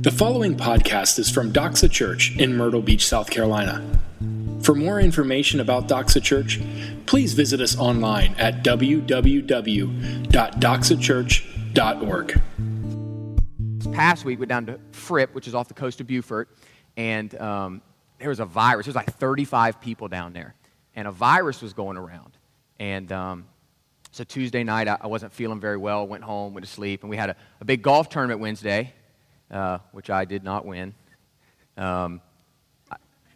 The following podcast is from Doxa Church in Myrtle Beach, South Carolina. For more information about Doxa Church, please visit us online at www.doxachurch.org. This past week, we went down to Fripp, which is off the coast of Beaufort, and um, there was a virus. There was like 35 people down there, and a virus was going around. And um, so Tuesday night, I, I wasn't feeling very well. Went home, went to sleep, and we had a, a big golf tournament Wednesday uh, which I did not win. Um,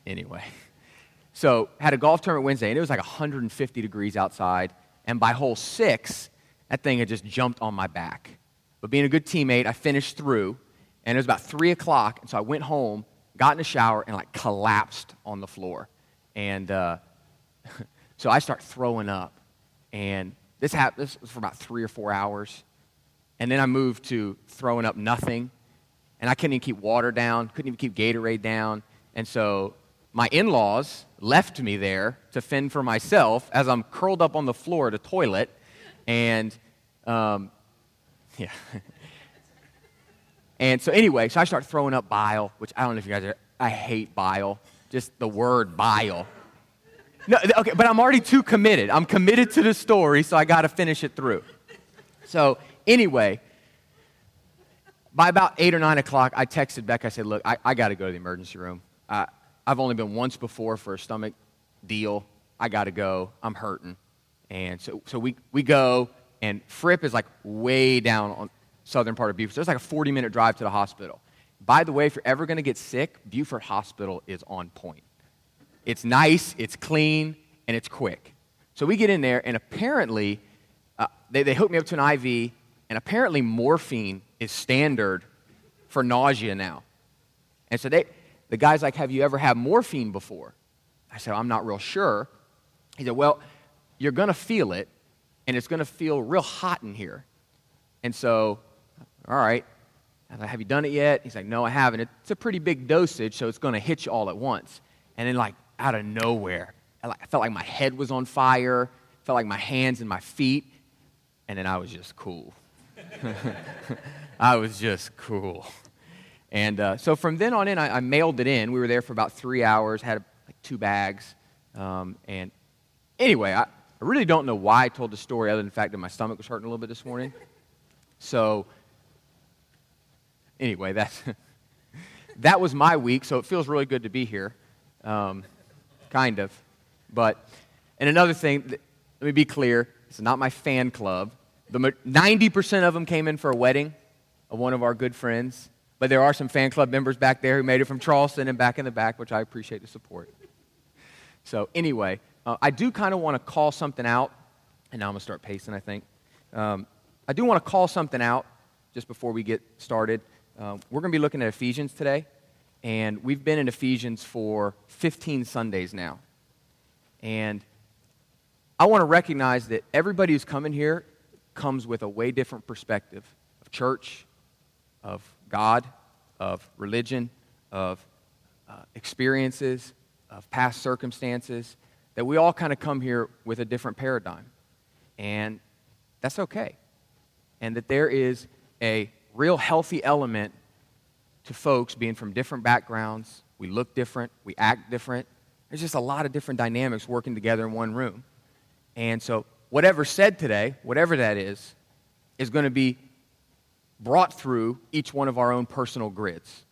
anyway, so had a golf tournament Wednesday, and it was like 150 degrees outside. And by hole six, that thing had just jumped on my back. But being a good teammate, I finished through, and it was about three o'clock, and so I went home, got in a shower, and like collapsed on the floor. And uh, so I start throwing up, and this happened. This was for about three or four hours, and then I moved to throwing up nothing and I couldn't even keep water down, couldn't even keep Gatorade down. And so my in laws left me there to fend for myself as I'm curled up on the floor at a toilet. And, um, yeah. and so, anyway, so I start throwing up bile, which I don't know if you guys are, I hate bile, just the word bile. No, okay, but I'm already too committed. I'm committed to the story, so I got to finish it through. So, anyway, by about 8 or 9 o'clock, I texted Beck. I said, Look, I, I got to go to the emergency room. Uh, I've only been once before for a stomach deal. I got to go. I'm hurting. And so, so we, we go, and Fripp is like way down on southern part of Beaufort. So it's like a 40 minute drive to the hospital. By the way, if you're ever going to get sick, Beaufort Hospital is on point. It's nice, it's clean, and it's quick. So we get in there, and apparently, uh, they, they hook me up to an IV, and apparently, morphine is standard for nausea now. And so they, the guy's like, Have you ever had morphine before? I said, I'm not real sure. He said, Well, you're going to feel it, and it's going to feel real hot in here. And so, all right. I was like, Have you done it yet? He's like, No, I haven't. It's a pretty big dosage, so it's going to hit you all at once. And then, like, out of nowhere, I felt like my head was on fire, felt like my hands and my feet, and then I was just cool. I was just cool. And uh, so from then on in, I, I, mailed it in. We were there for about three hours, had like two bags. Um, and anyway, I, I really don't know why I told the story other than the fact that my stomach was hurting a little bit this morning. So, anyway, that's, that was my week, so it feels really good to be here. Um, kind of. But, and another thing, let me be clear it's not my fan club. The, 90% of them came in for a wedding of one of our good friends. But there are some fan club members back there who made it from Charleston and back in the back, which I appreciate the support. So, anyway, uh, I do kind of want to call something out, and now I'm going to start pacing, I think. Um, I do want to call something out just before we get started. Um, we're going to be looking at Ephesians today, and we've been in Ephesians for 15 Sundays now. And I want to recognize that everybody who's coming here comes with a way different perspective of church, of God, of religion, of uh, experiences, of past circumstances, that we all kind of come here with a different paradigm. And that's okay. And that there is a real healthy element to folks being from different backgrounds. We look different, we act different. There's just a lot of different dynamics working together in one room. And so, whatever said today, whatever that is, is going to be brought through each one of our own personal grids.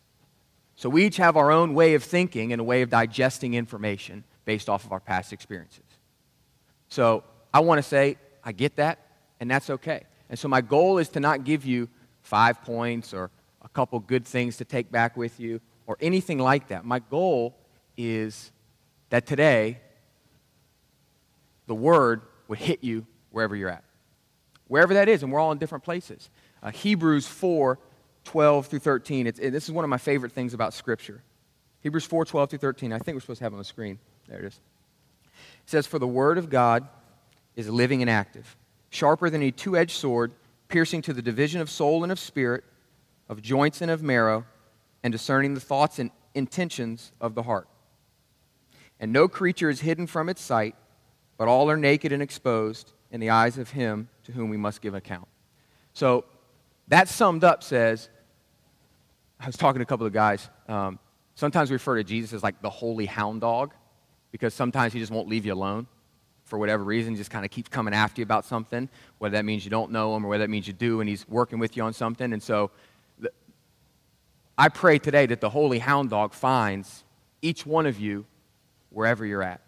So we each have our own way of thinking and a way of digesting information based off of our past experiences. So I want to say, I get that, and that's okay. And so my goal is to not give you five points or a couple good things to take back with you or anything like that. My goal is that today the word would hit you wherever you're at. Wherever that is, and we're all in different places. Uh, Hebrews 4 12 through 13. It's, it, this is one of my favorite things about Scripture. Hebrews 4 12 through 13. I think we're supposed to have it on the screen. There it is. It says, For the word of God is living and active, sharper than a two edged sword, piercing to the division of soul and of spirit, of joints and of marrow, and discerning the thoughts and intentions of the heart. And no creature is hidden from its sight, but all are naked and exposed in the eyes of him to whom we must give account. So, that summed up says I was talking to a couple of guys. Um, sometimes we refer to Jesus as like the holy hound dog because sometimes he just won't leave you alone for whatever reason, just kind of keeps coming after you about something, whether that means you don't know him or whether that means you do and he's working with you on something. And so the, I pray today that the holy hound dog finds each one of you wherever you're at.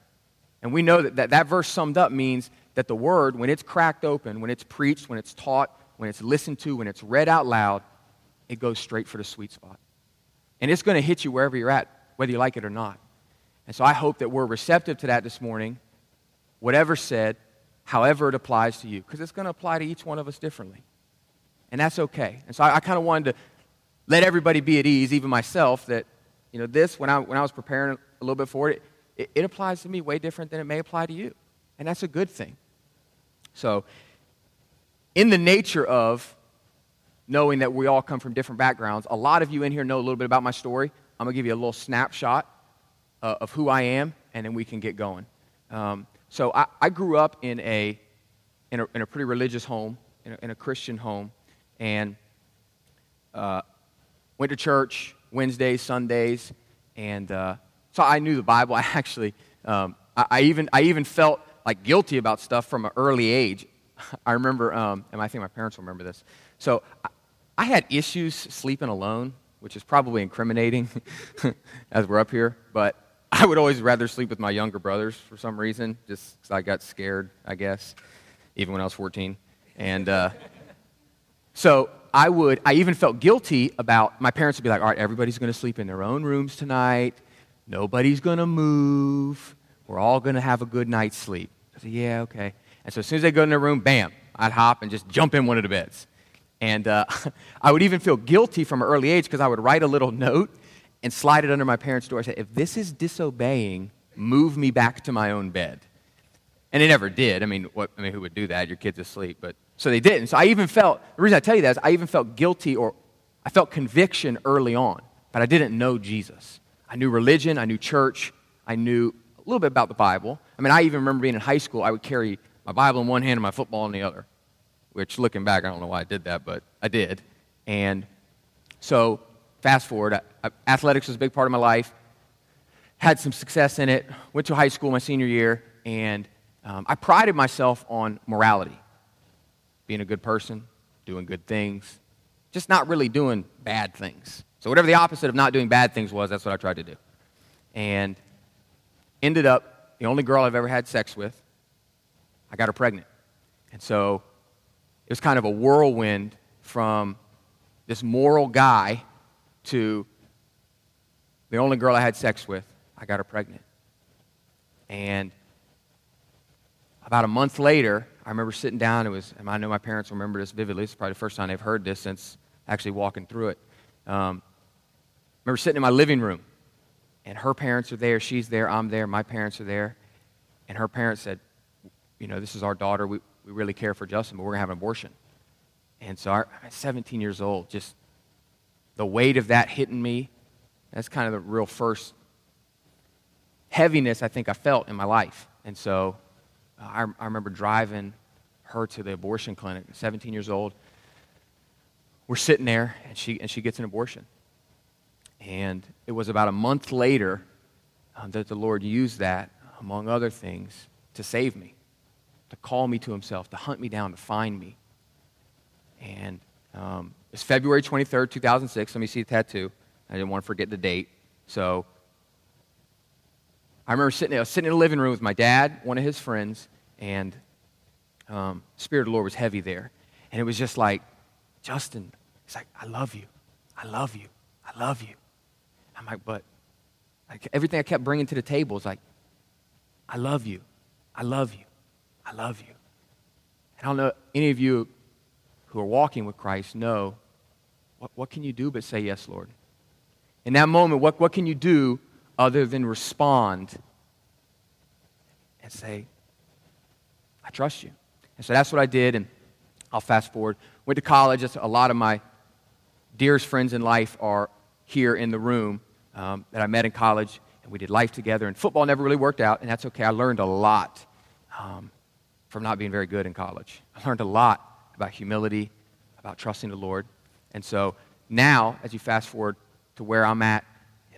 And we know that, that that verse summed up means that the word, when it's cracked open, when it's preached, when it's taught, when it's listened to, when it's read out loud, it goes straight for the sweet spot. And it's going to hit you wherever you're at, whether you like it or not. And so I hope that we're receptive to that this morning whatever said, however it applies to you, because it's going to apply to each one of us differently. And that's okay. And so I, I kind of wanted to let everybody be at ease, even myself, that, you know, this, when I, when I was preparing a little bit for it, it, it applies to me way different than it may apply to you. And that's a good thing. So, in the nature of knowing that we all come from different backgrounds, a lot of you in here know a little bit about my story. I'm going to give you a little snapshot uh, of who I am, and then we can get going. Um, so I, I grew up in a, in a, in a pretty religious home, in a, in a Christian home, and uh, went to church Wednesdays, Sundays, and uh, so I knew the Bible. I actually, um, I, I, even, I even felt like guilty about stuff from an early age. I remember, um, and I think my parents will remember this. So I, I had issues sleeping alone, which is probably incriminating as we're up here, but I would always rather sleep with my younger brothers for some reason, just because I got scared, I guess, even when I was 14. And uh, so I would, I even felt guilty about, my parents would be like, all right, everybody's going to sleep in their own rooms tonight. Nobody's going to move. We're all going to have a good night's sleep. I said, yeah, okay. And so as soon as they go in their room, bam, I'd hop and just jump in one of the beds. And uh, I would even feel guilty from an early age because I would write a little note and slide it under my parents' door and say, if this is disobeying, move me back to my own bed. And they never did. I mean, what, I mean, who would do that? Your kid's asleep. But so they didn't. So I even felt, the reason I tell you that is I even felt guilty or I felt conviction early on, but I didn't know Jesus. I knew religion, I knew church, I knew a little bit about the Bible. I mean, I even remember being in high school, I would carry my Bible in one hand and my football in the other, which looking back, I don't know why I did that, but I did. And so fast forward, I, athletics was a big part of my life. Had some success in it. Went to high school my senior year, and um, I prided myself on morality, being a good person, doing good things, just not really doing bad things. So whatever the opposite of not doing bad things was, that's what I tried to do. And ended up the only girl I've ever had sex with. I got her pregnant, and so it was kind of a whirlwind from this moral guy to the only girl I had sex with, I got her pregnant. And about a month later, I remember sitting down. It was, and I know my parents remember this vividly. It's probably the first time they've heard this since actually walking through it. Um, remember sitting in my living room, and her parents are there. She's there. I'm there. My parents are there. And her parents said, You know, this is our daughter. We, we really care for Justin, but we're going to have an abortion. And so I'm 17 years old, just the weight of that hitting me, that's kind of the real first heaviness I think I felt in my life. And so uh, I, I remember driving her to the abortion clinic, 17 years old. We're sitting there, and she, and she gets an abortion. And it was about a month later um, that the Lord used that, among other things, to save me, to call me to Himself, to hunt me down, to find me. And um, it's February 23rd, 2006. Let me see the tattoo. I didn't want to forget the date. So I remember sitting, I was sitting in the living room with my dad, one of his friends, and um, Spirit of the Lord was heavy there. And it was just like, Justin, it's like, I love you. I love you. I love you. I'm like, but everything I kept bringing to the table is like, I love you. I love you. I love you. And I don't know, any of you who are walking with Christ know what, what can you do but say, Yes, Lord? In that moment, what, what can you do other than respond and say, I trust you? And so that's what I did, and I'll fast forward. Went to college. a lot of my dearest friends in life are here in the room um, that I met in college, and we did life together. And football never really worked out, and that's okay. I learned a lot um, from not being very good in college. I learned a lot about humility, about trusting the Lord. And so now, as you fast forward to where I'm at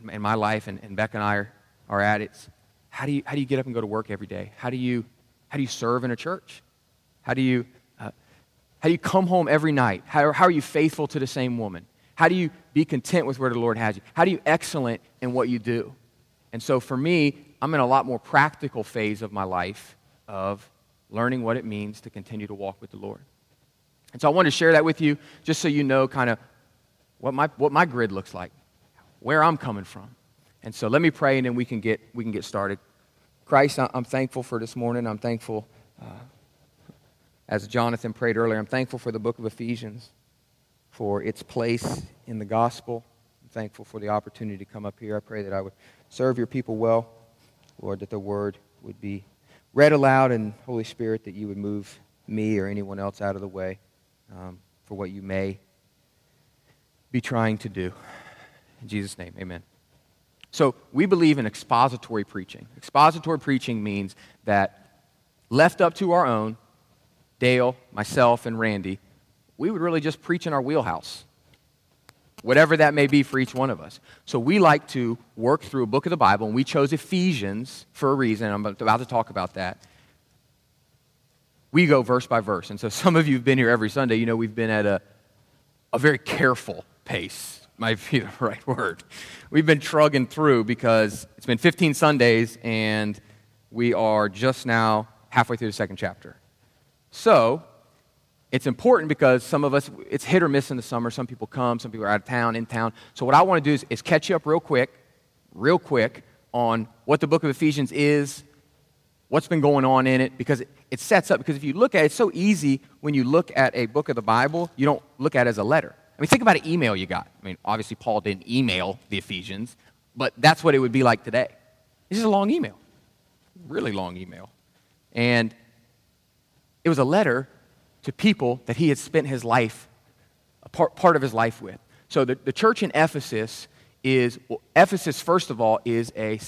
in, in my life, and, and Becca and I are, are at, it's how do, you, how do you get up and go to work every day? How do you, how do you serve in a church? How do you, uh, how do you come home every night? How, how are you faithful to the same woman? How do you be content with where the Lord has you? How do you excellent in what you do? And so for me, I'm in a lot more practical phase of my life of learning what it means to continue to walk with the Lord. And so I want to share that with you just so you know kind of what my, what my grid looks like, where I'm coming from. And so let me pray and then we can get, we can get started. Christ, I'm thankful for this morning. I'm thankful, uh, as Jonathan prayed earlier, I'm thankful for the book of Ephesians, for its place in the gospel. I'm thankful for the opportunity to come up here. I pray that I would serve your people well, Lord, that the word would be read aloud, and Holy Spirit, that you would move me or anyone else out of the way um, for what you may be trying to do. In Jesus' name, amen. So, we believe in expository preaching. Expository preaching means that left up to our own, Dale, myself, and Randy, we would really just preach in our wheelhouse, whatever that may be for each one of us. So, we like to work through a book of the Bible, and we chose Ephesians for a reason. I'm about to talk about that. We go verse by verse. And so, some of you have been here every Sunday. You know, we've been at a, a very careful pace might be the right word. We've been trugging through because it's been 15 Sundays and we are just now halfway through the second chapter. So, it's important because some of us, it's hit or miss in the summer. Some people come, some people are out of town, in town. So, what I want to do is, is catch you up real quick, real quick, on what the book of Ephesians is, what's been going on in it, because it, it sets up. Because if you look at it, it's so easy when you look at a book of the Bible, you don't look at it as a letter. I mean, think about an email you got. I mean, obviously, Paul didn't email the Ephesians, but that's what it would be like today. This is a long email, really long email. And it was a letter to people that he had spent his life, a part, part of his life with. So the, the church in Ephesus is, well, Ephesus, first of all, is a,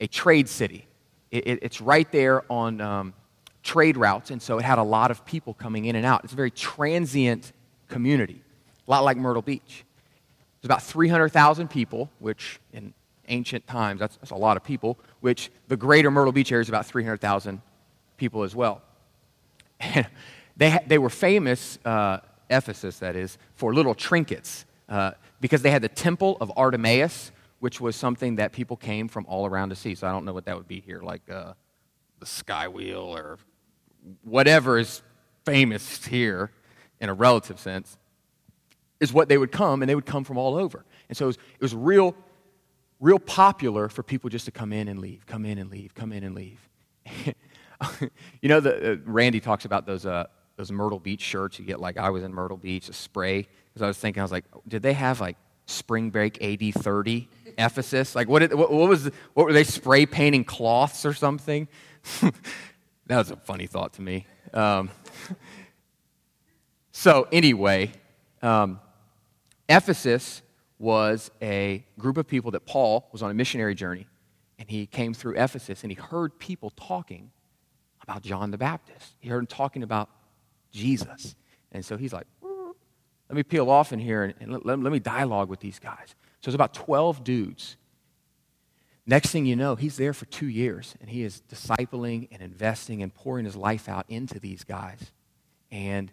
a trade city. It, it, it's right there on um, trade routes, and so it had a lot of people coming in and out. It's a very transient community a lot like Myrtle Beach. There's about 300,000 people, which in ancient times, that's, that's, a lot of people, which the greater Myrtle Beach area is about 300,000 people as well. they, they were famous, uh, Ephesus that is, for little trinkets uh, because they had the temple of Artemis, which was something that people came from all around to see. So I don't know what that would be here, like uh, the sky wheel or whatever is famous here in a relative sense is what they would come, and they would come from all over. And so it was, it was real, real popular for people just to come in and leave, come in and leave, come in and leave. you know, the, uh, Randy talks about those, uh, those Myrtle Beach shirts you get, like I was in Myrtle Beach, a spray. Because I was thinking, I was like, did they have like spring break AD 30 Ephesus? Like, what, did, what, what, was, what were they spray painting cloths or something? that was a funny thought to me. Um, so, anyway, um, Ephesus was a group of people that Paul was on a missionary journey, and he came through Ephesus and he heard people talking about John the Baptist. He heard them talking about Jesus. And so he's like, let me peel off in here and, and let, let, let me dialogue with these guys. So it's about 12 dudes. Next thing you know, he's there for two years and he is discipling and investing and pouring his life out into these guys. And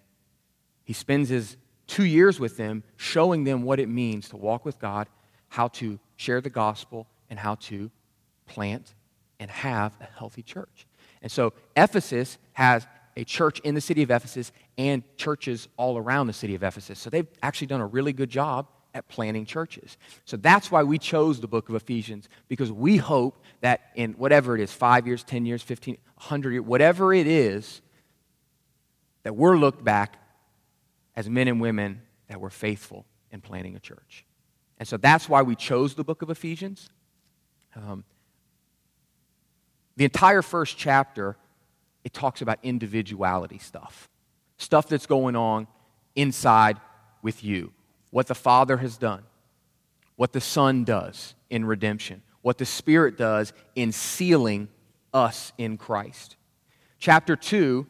he spends his two years with them, showing them what it means to walk with God, how to share the gospel, and how to plant and have a healthy church. And so Ephesus has a church in the city of Ephesus and churches all around the city of Ephesus. So they've actually done a really good job at planting churches. So that's why we chose the book of Ephesians, because we hope that in whatever it is five years, 10 years, 15, 100 years, whatever it is, that we're looked back as men and women that were faithful in planting a church. And so that's why we chose the book of Ephesians. Um, the entire first chapter, it talks about individuality stuff, stuff that's going on inside with you, what the Father has done, what the Son does in redemption, what the Spirit does in sealing us in Christ. Chapter 2,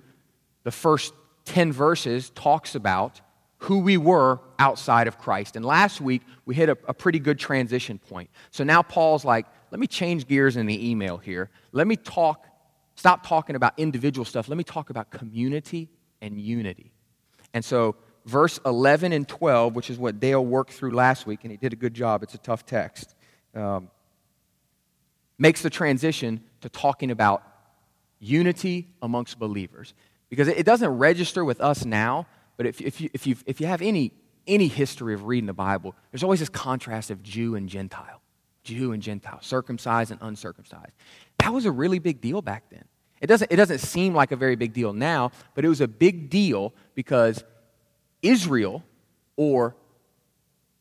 the first 10 verses talks about who we were outside of Christ. And last week, we hit a, a, pretty good transition point. So now Paul's like, let me change gears in the email here. Let me talk, stop talking about individual stuff. Let me talk about community and unity. And so, verse 11 and 12, which is what Dale worked through last week, and he did a good job, it's a tough text, um, makes the transition to talking about unity amongst believers. Because it doesn't register with us now, but if, if, you, if, you if you have any, any history of reading the Bible, there's always this contrast of Jew and Gentile, Jew and Gentile, circumcised and uncircumcised. That was a really big deal back then. It doesn't, it doesn't seem like a very big deal now, but it was a big deal because Israel or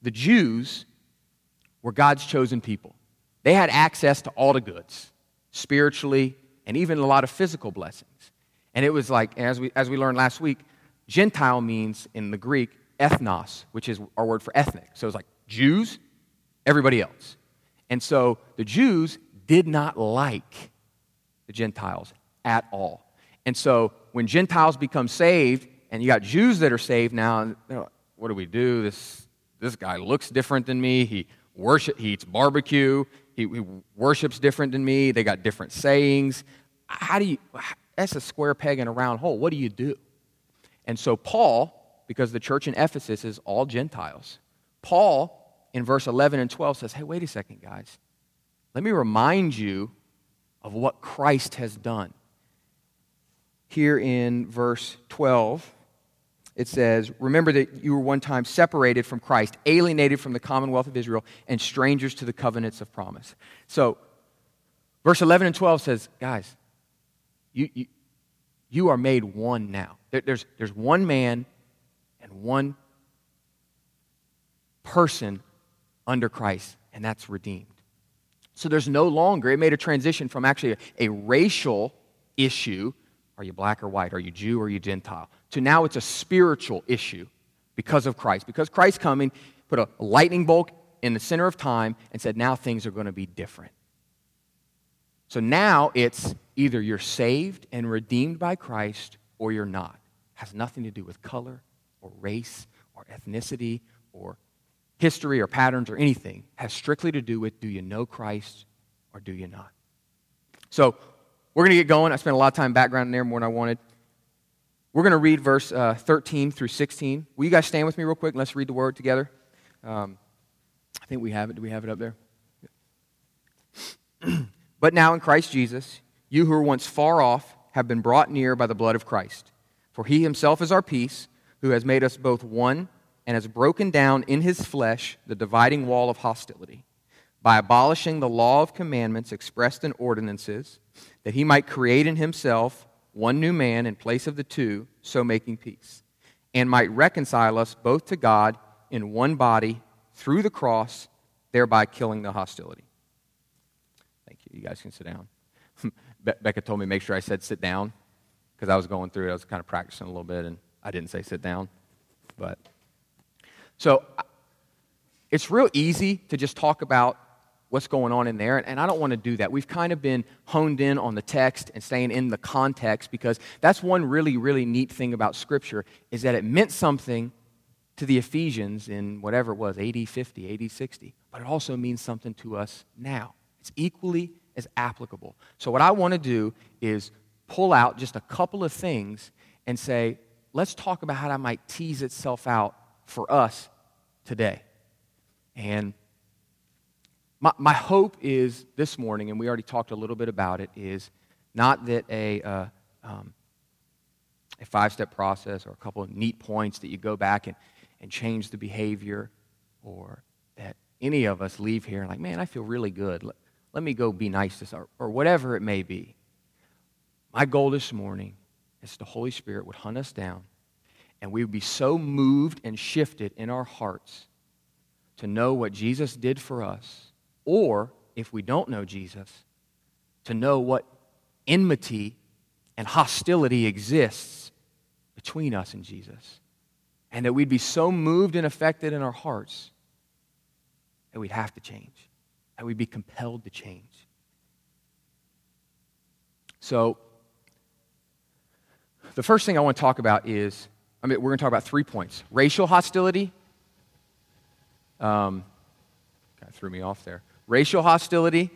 the Jews were God's chosen people. They had access to all the goods, spiritually, and even a lot of physical blessings. And it was like, as we, as we learned last week, Gentile means in the Greek ethnos, which is our word for ethnic. So it's like Jews, everybody else. And so the Jews did not like the Gentiles at all. And so when Gentiles become saved, and you got Jews that are saved now, like, what do we do? This, this guy looks different than me. He, worship, he eats barbecue. He, he worships different than me. They got different sayings. How do you, that's a square peg in a round hole. What do you do? And so, Paul, because the church in Ephesus is all Gentiles, Paul in verse 11 and 12 says, Hey, wait a second, guys. Let me remind you of what Christ has done. Here in verse 12, it says, Remember that you were one time separated from Christ, alienated from the commonwealth of Israel, and strangers to the covenants of promise. So, verse 11 and 12 says, Guys, you, you, you are made one now. There, there's, there's one man and one person under Christ, and that's redeemed. So there's no longer, it made a transition from actually a, a racial issue are you black or white? Are you Jew or are you Gentile? To now it's a spiritual issue because of Christ. Because Christ coming, put a lightning bolt in the center of time and said, now things are going to be different. So now it's either you're saved and redeemed by Christ or you're not. Has nothing to do with color or race or ethnicity or history or patterns or anything. Has strictly to do with do you know Christ or do you not? So we're going to get going. I spent a lot of time backgrounding there more than I wanted. We're going to read verse uh, 13 through 16. Will you guys stand with me real quick? Let's read the word together. Um, I think we have it. Do we have it up there? but now in Christ Jesus, you who were once far off have been brought near by the blood of Christ. For he himself is our peace, who has made us both one and has broken down in his flesh the dividing wall of hostility, by abolishing the law of commandments expressed in ordinances, that he might create in himself one new man in place of the two, so making peace, and might reconcile us both to God in one body through the cross, thereby killing the hostility. Thank you. You guys can sit down. Be- Becca told me make sure I said sit down because I was going through it. I was kind of practicing a little bit, and I didn't say sit down. But so it's real easy to just talk about what's going on in there, and I don't want to do that. We've kind of been honed in on the text and staying in the context because that's one really, really neat thing about Scripture is that it meant something to the Ephesians in whatever it was, AD 50, AD 60, but it also means something to us now. It's equally as applicable. So, what I want to do is pull out just a couple of things and say, let's talk about how that might tease itself out for us today. And my, my hope is this morning, and we already talked a little bit about it, is not that a, uh, um, a five step process or a couple of neat points that you go back and, and change the behavior, or that any of us leave here like, man, I feel really good. Let, let me go be nice to or, or whatever it may be. My goal this morning is the Holy Spirit would hunt us down and we would be so moved and shifted in our hearts to know what Jesus did for us, or if we don't know Jesus, to know what enmity and hostility exists between us and Jesus. And that we'd be so moved and affected in our hearts that we'd have to change, that we'd be compelled to change. So, the first thing I want to talk about is I mean, we're going to talk about three points racial hostility. Um, kind of threw me off there. Racial hostility,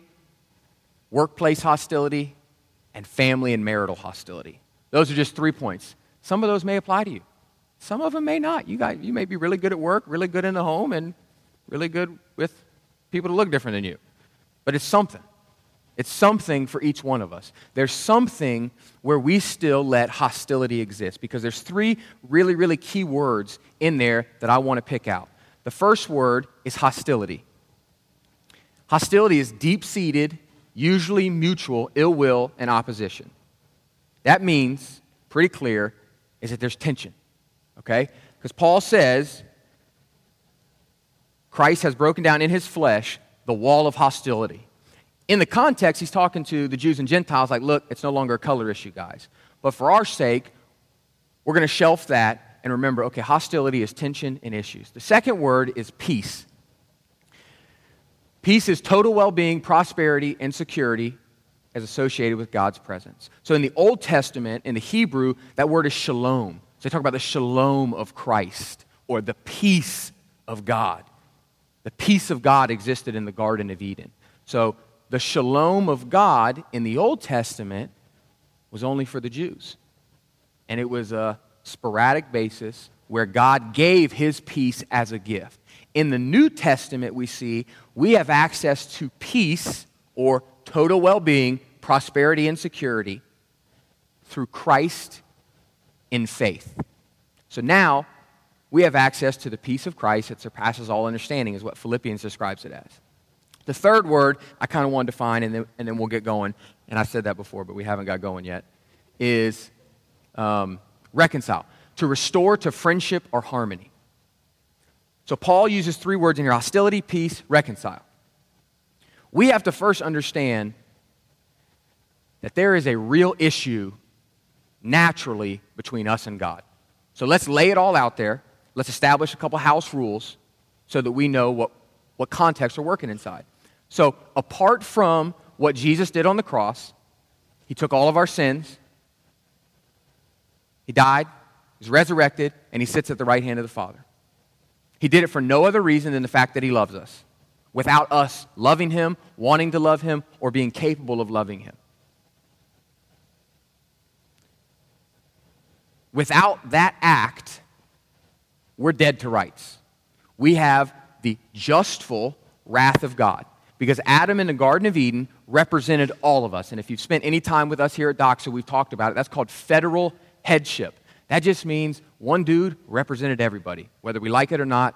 workplace hostility, and family and marital hostility. Those are just three points. Some of those may apply to you. Some of them may not. You, got, you may be really good at work, really good in the home, and really good with people that look different than you. But it's something. It's something for each one of us. There's something where we still let hostility exist because there's three really, really key words in there that I want to pick out. The first word is hostility. Hostility is deep seated, usually mutual ill will and opposition. That means, pretty clear, is that there's tension. Okay? Because Paul says Christ has broken down in his flesh the wall of hostility. In the context, he's talking to the Jews and Gentiles like, look, it's no longer a color issue, guys. But for our sake, we're going to shelf that and remember okay, hostility is tension and issues. The second word is peace. Peace is total well being, prosperity, and security as associated with God's presence. So in the Old Testament, in the Hebrew, that word is shalom. So they talk about the shalom of Christ or the peace of God. The peace of God existed in the Garden of Eden. So the shalom of God in the Old Testament was only for the Jews. And it was a sporadic basis where God gave his peace as a gift. In the New Testament, we see we have access to peace or total well being, prosperity, and security through Christ in faith. So now we have access to the peace of Christ that surpasses all understanding, is what Philippians describes it as. The third word I kind of want to define, and then, and then we'll get going, and I said that before, but we haven't got going yet, is um, reconcile, to restore to friendship or harmony. So Paul uses three words in here hostility, peace, reconcile. We have to first understand that there is a real issue naturally between us and God. So let's lay it all out there. Let's establish a couple house rules so that we know what, what context we're working inside. So, apart from what Jesus did on the cross, he took all of our sins, he died, he was resurrected, and he sits at the right hand of the Father. He did it for no other reason than the fact that he loves us, without us loving him, wanting to love him, or being capable of loving him. Without that act, we're dead to rights. We have the justful wrath of God because Adam in the Garden of Eden represented all of us. And if you've spent any time with us here at Doxa, we've talked about it. That's called federal headship. That just means one dude represented everybody. Whether we like it or not,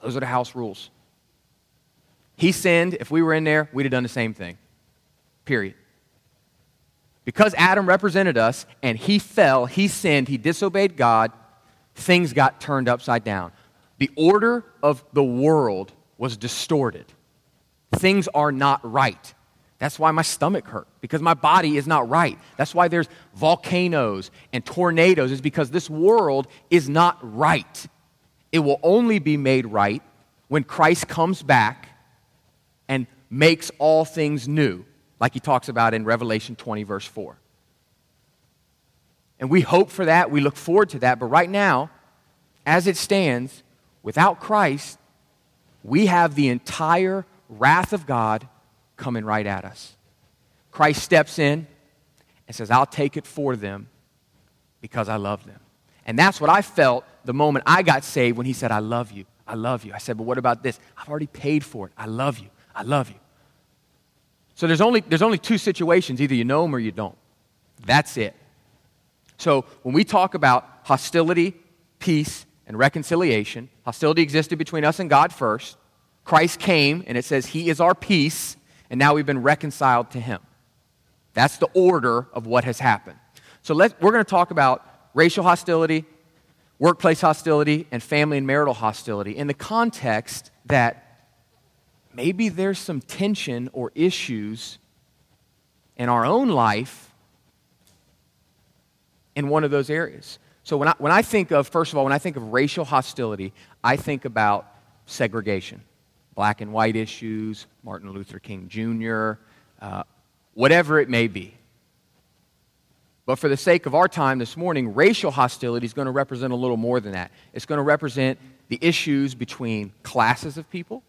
those are the house rules. He sinned. If we were in there, we'd have done the same thing. Period. Because Adam represented us and he fell, he sinned, he disobeyed God, things got turned upside down. The order of the world was distorted things are not right. That's why my stomach hurt, because my body is not right. That's why there's volcanoes and tornadoes, is because this world is not right. It will only be made right when Christ comes back and makes all things new, like he talks about in Revelation 20, verse 4. And we hope for that, we look forward to that, but right now, as it stands, without Christ, we have the entire wrath of God coming right at us. Christ steps in and says, I'll take it for them because I love them. And that's what I felt the moment I got saved when he said, I love you. I love you. I said, but what about this? I've already paid for it. I love you. I love you. So there's only, there's only two situations either you know them or you don't. That's it. So when we talk about hostility, peace, and reconciliation, hostility existed between us and God first. Christ came, and it says he is our peace, and now we've been reconciled to him. That's the order of what has happened. So let, we're going to talk about racial hostility, workplace hostility, and family and marital hostility in the context that maybe there's some tension or issues in our own life in one of those areas. So when I, when I think of, first of all, when I think of racial hostility, I think about segregation black and white issues, Martin Luther King Jr., uh, whatever it may be. But for the sake of our time this morning, racial hostility is going to represent a little more than that. It's going to represent the issues between classes of people,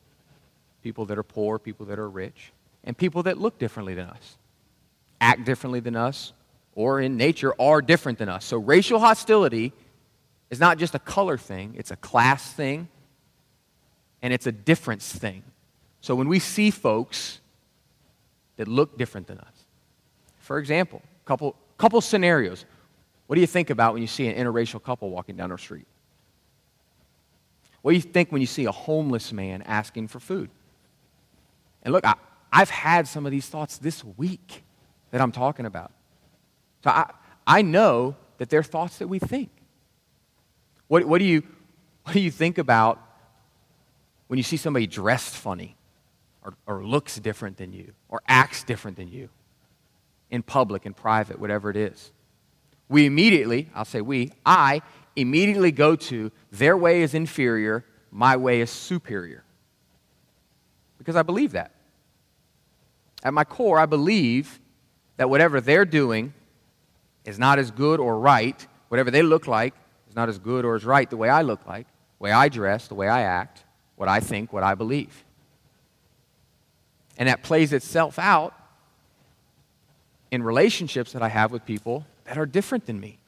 people that are poor, people that are rich, and people that look differently than us, act differently than us, or in nature are different than us. So racial hostility is not just a color thing, it's a class thing, and it's a difference thing. So when we see folks that look different than us, for example, couple, couple scenarios. What do you think about when you see an interracial couple walking down our street? What do you think when you see a homeless man asking for food? And look, I, I've had some of these thoughts this week that I'm talking about. So I, I know that they're thoughts that we think. What, what, do you, what do you think about when you see somebody dressed funny or, or looks different than you or acts different than you in public, in private, whatever it is? We immediately, I'll say we, I immediately go to their way is inferior, my way is superior. Because I believe that. At my core, I believe that whatever they're doing is not as good or right, whatever they look like is not as good or as right the way I look like, the way I dress, the way I act, what I think, what I believe. And that plays itself out in relationships that I have with people that are different than me.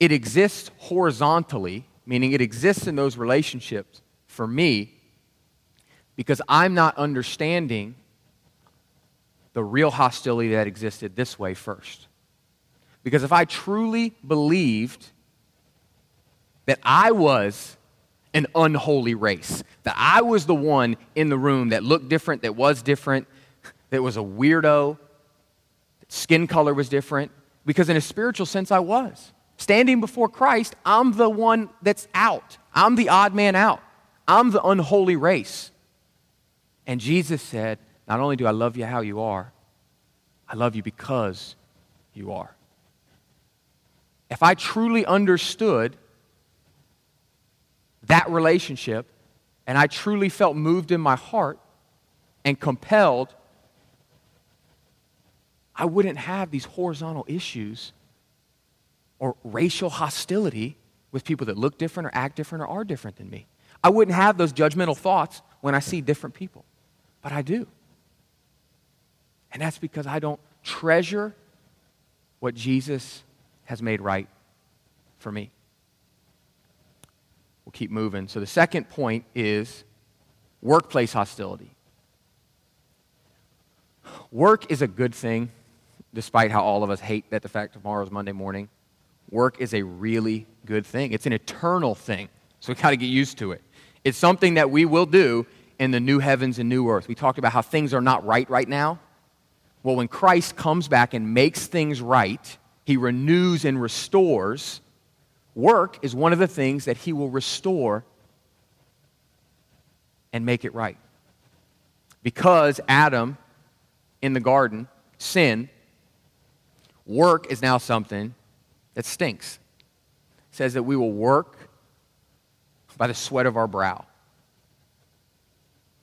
It exists horizontally, meaning it exists in those relationships for me because I'm not understanding the real hostility that existed this way first. Because if I truly believed that I was an unholy race, that I was the one in the room that looked different, that was different, that was a weirdo, skin color was different, because in a spiritual sense I was. Standing before Christ, I'm the one that's out. I'm the odd man out. I'm the unholy race. And Jesus said, not only do I love you how you are, I love you because you are. If I truly understood that relationship and I truly felt moved in my heart and compelled, I wouldn't have these horizontal issues or racial hostility with people that look different or act different or are different than me. I wouldn't have those judgmental thoughts when I see different people, but I do. And that's because I don't treasure what Jesus has made right for me. We'll keep moving. So the second point is workplace hostility. Work is a good thing, despite how all of us hate that the fact tomorrow's Monday morning. Work is a really good thing. It's an eternal thing. So we got to get used to it. It's something that we will do in the new heavens and new earth. We talked about how things are not right right now. Well, when Christ comes back and makes things right, he renews and restores. Work is one of the things that he will restore and make it right. Because Adam in the garden sinned, work is now something that stinks. It says that we will work by the sweat of our brow.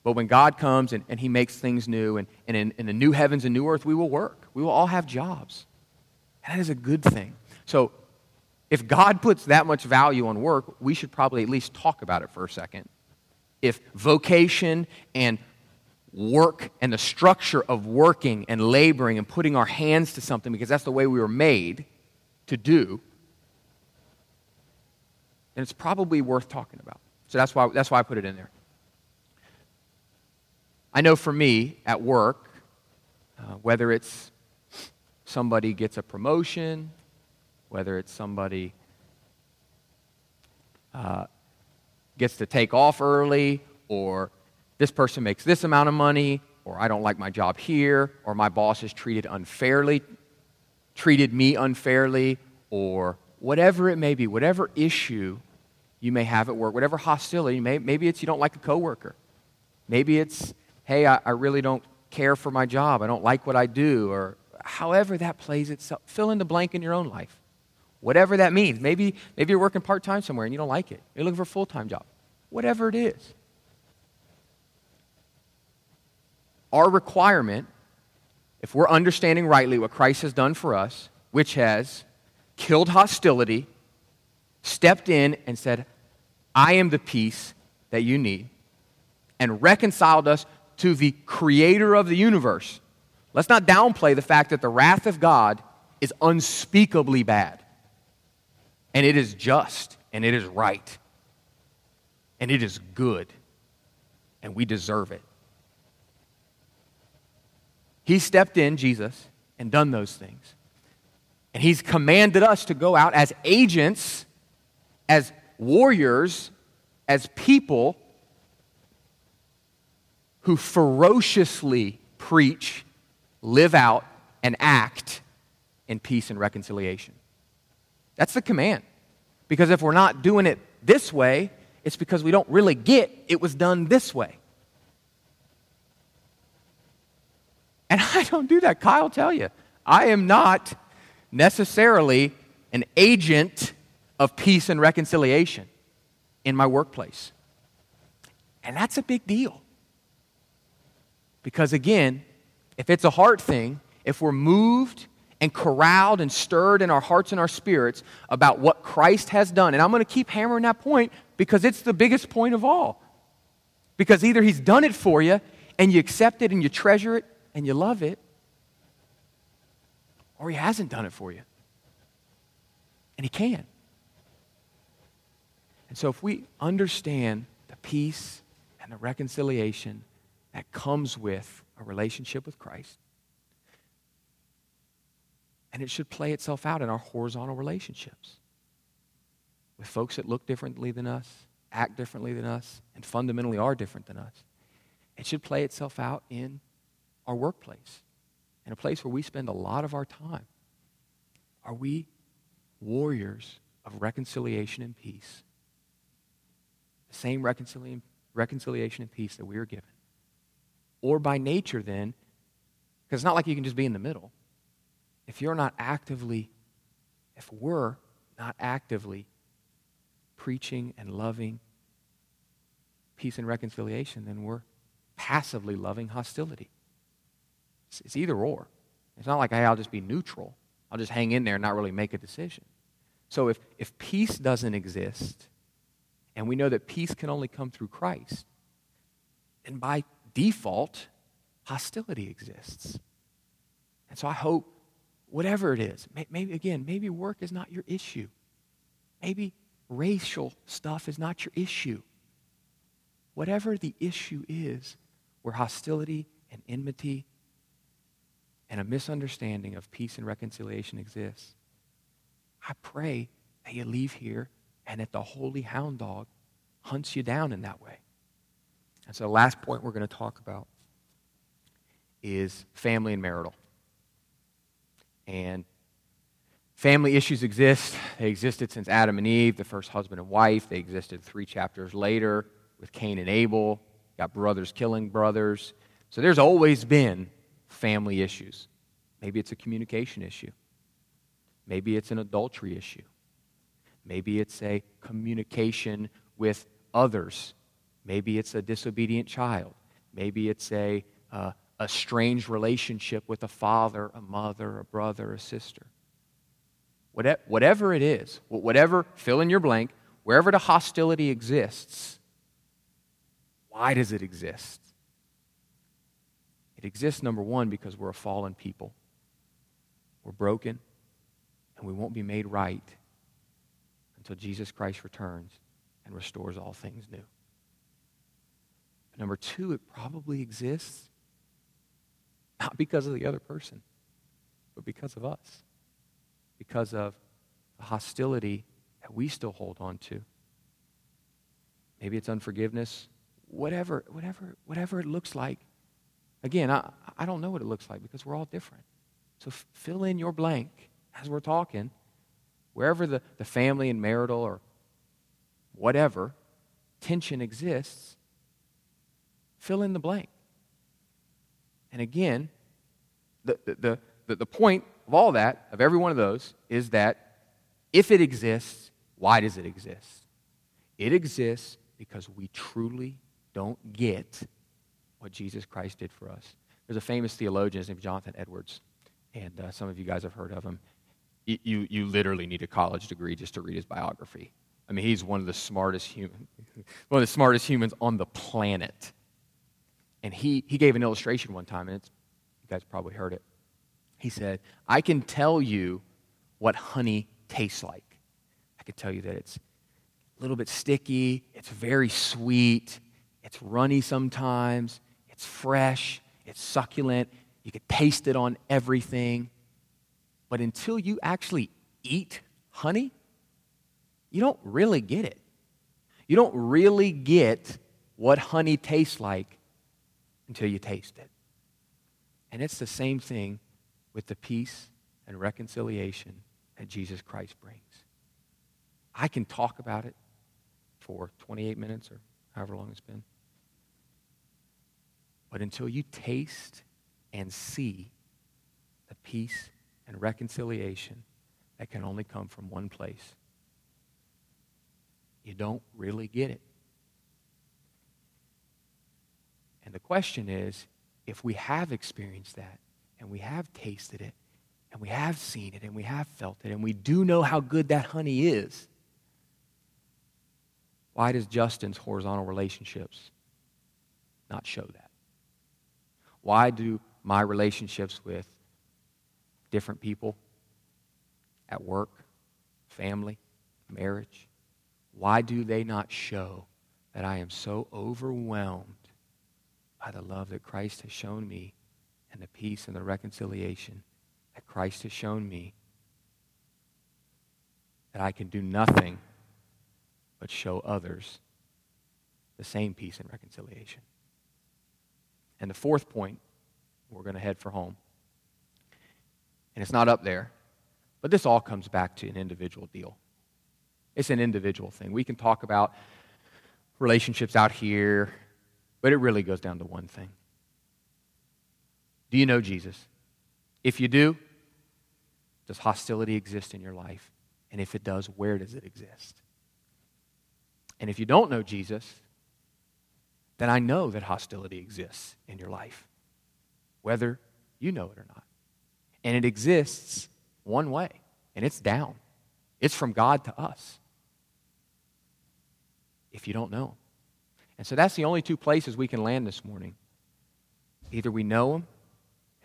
But when God comes and, and He makes things new, and, and in, in the new heavens and new earth, we will work. We will all have jobs. And that is a good thing. So, if God puts that much value on work, we should probably at least talk about it for a second. If vocation and work and the structure of working and laboring and putting our hands to something, because that's the way we were made to do, then it's probably worth talking about. So that's why, that's why I put it in there. I know for me at work, uh, whether it's somebody gets a promotion, whether it's somebody uh, gets to take off early, or this person makes this amount of money, or I don't like my job here, or my boss is treated unfairly, treated me unfairly, or whatever it may be, whatever issue you may have at work, whatever hostility, may, maybe it's you don't like a coworker, maybe it's hey, I, I really don't care for my job, I don't like what I do, or however that plays itself. Fill in the blank in your own life. Whatever that means. Maybe, maybe you're working part time somewhere and you don't like it. You're looking for a full time job. Whatever it is. Our requirement if we're understanding rightly what Christ has done for us, which has killed hostility, stepped in and said, I am the peace that you need, and reconciled us to the creator of the universe. Let's not downplay the fact that the wrath of God is unspeakably bad. And it is just, and it is right, and it is good, and we deserve it. He stepped in, Jesus, and done those things. And He's commanded us to go out as agents, as warriors, as people who ferociously preach, live out, and act in peace and reconciliation. That's the command. Because if we're not doing it this way, it's because we don't really get it was done this way. And I don't do that. Kyle tell you. I am not necessarily an agent of peace and reconciliation in my workplace. And that's a big deal. Because again, if it's a heart thing, if we're moved and corralled and stirred in our hearts and our spirits about what Christ has done. And I'm going to keep hammering that point because it's the biggest point of all. Because either He's done it for you and you accept it and you treasure it and you love it, or He hasn't done it for you. And He can. And so if we understand the peace and the reconciliation that comes with a relationship with Christ, and it should play itself out in our horizontal relationships with folks that look differently than us, act differently than us, and fundamentally are different than us. It should play itself out in our workplace, in a place where we spend a lot of our time. Are we warriors of reconciliation and peace? The same reconciliation, reconciliation and peace that we are given. Or by nature, then, because it's not like you can just be in the middle if you're not actively, if we're not actively preaching and loving peace and reconciliation, then we're passively loving hostility. It's, it's, either or. It's not like, hey, I'll just be neutral. I'll just hang in there and not really make a decision. So if, if peace doesn't exist, and we know that peace can only come through Christ, then by default, hostility exists. And so I hope whatever it is. Maybe, again, maybe work is not your issue. Maybe racial stuff is not your issue. Whatever the issue is, where hostility and enmity and a misunderstanding of peace and reconciliation exists, I pray that you leave here and that the holy hound dog hunts you down in that way. And so, the last point we're going to talk about is family and marital. And family issues exist. They existed since Adam and Eve, the first husband and wife. They existed three chapters later with Cain and Abel. Got brothers killing brothers. So there's always been family issues. Maybe it's a communication issue. Maybe it's an adultery issue. Maybe it's a communication with others. Maybe it's a disobedient child. Maybe it's a uh, a strange relationship with a father, a mother, a brother, a sister. Whatever it is, whatever, fill in your blank, wherever the hostility exists, why does it exist? It exists, number one, because we're a fallen people. We're broken, and we won't be made right until Jesus Christ returns and restores all things new. But number two, it probably exists not because of the other person, but because of us. Because of the hostility that we still hold on to. Maybe it's unforgiveness, whatever, whatever, whatever it looks like. Again, I, I don't know what it looks like because we're all different. So f- fill in your blank as we're talking, wherever the, the family and marital or whatever tension exists, fill in the blank. And again, the, the, the, the point of all that, of every one of those, is that if it exists, why does it exist? It exists because we truly don't get what Jesus Christ did for us. There's a famous theologian, his name is Jonathan Edwards, and uh, some of you guys have heard of him. You, you, you literally need a college degree just to read his biography. I mean, he's one of the smartest human, one of the smartest humans on the planet. And he, he gave an illustration one time, and it's, you guys probably heard it. He said, I can tell you what honey tastes like. I can tell you that it's a little bit sticky, it's very sweet, it's runny sometimes, it's fresh, it's succulent, you can taste it on everything. But until you actually eat honey, you don't really get it. You don't really get what honey tastes like until you taste it. And it's the same thing with the peace and reconciliation that Jesus Christ brings. I can talk about it for 28 minutes or however long it's been. But until you taste and see the peace and reconciliation that can only come from one place, you don't really get it. And the question is if we have experienced that and we have tasted it and we have seen it and we have felt it and we do know how good that honey is, why does Justin's horizontal relationships not show that? Why do my relationships with different people at work, family, marriage, why do they not show that I am so overwhelmed by the love that Christ has shown me and the peace and the reconciliation that Christ has shown me that I can do nothing but show others the same peace and reconciliation. And the fourth point, we're going to head for home. And it's not up there, but this all comes back to an individual deal. It's an individual thing. We can talk about relationships out here, but it really goes down to one thing. Do you know Jesus? If you do, does hostility exist in your life? And if it does, where does it exist? And if you don't know Jesus, then I know that hostility exists in your life, whether you know it or not. And it exists one way, and it's down. It's from God to us if you don't know. And so that's the only two places we can land this morning. Either we know Him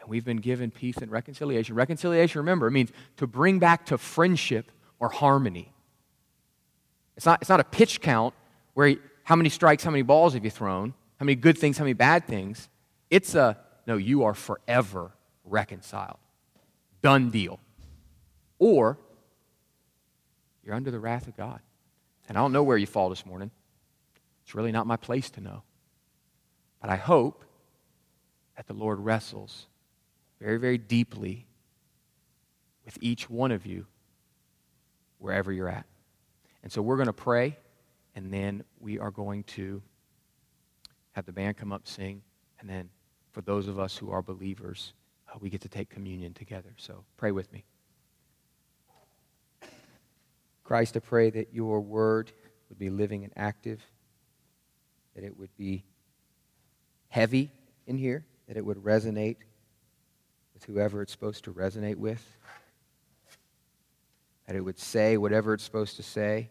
and we've been given peace and reconciliation. Reconciliation, remember, it means to bring back to friendship or harmony. It's not, it's not a pitch count where how many strikes, how many balls have you thrown, how many good things, how many bad things. It's a, no, you are forever reconciled. Done deal. Or you're under the wrath of God. And I don't know where you fall this morning. It's really not my place to know. But I hope that the Lord wrestles very, very deeply with each one of you wherever you're at. And so we're going to pray, and then we are going to have the band come up sing, and then for those of us who are believers, uh, we get to take communion together. So pray with me. Christ, I pray that your word would be living and active, that it would be heavy in here, that it would resonate with whoever it's supposed to resonate with, that it would say whatever it's supposed to say,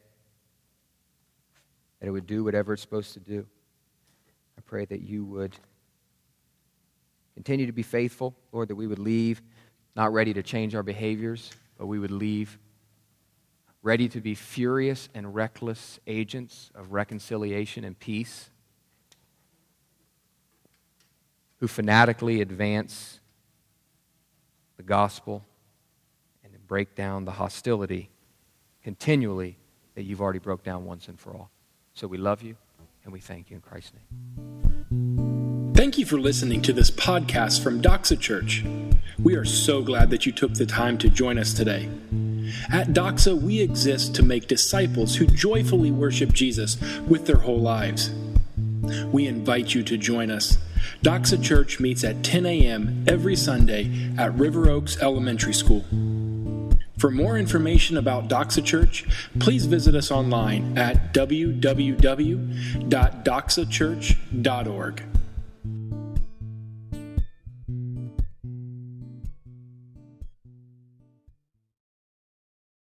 that it would do whatever it's supposed to do. I pray that you would continue to be faithful, Lord, that we would leave not ready to change our behaviors, but we would leave ready to be furious and reckless agents of reconciliation and peace, who fanatically advance the gospel and break down the hostility continually that you've already broke down once and for all. So we love you and we thank you in Christ's name. Thank you for listening to this podcast from Doxa Church. We are so glad that you took the time to join us today. At Doxa, we exist to make disciples who joyfully worship Jesus with their whole lives. We invite you to join us Doxa Church meets at 10 a.m. every Sunday at River Oaks Elementary School. For more information about Doxa Church, please visit us online at www.doxachurch.org.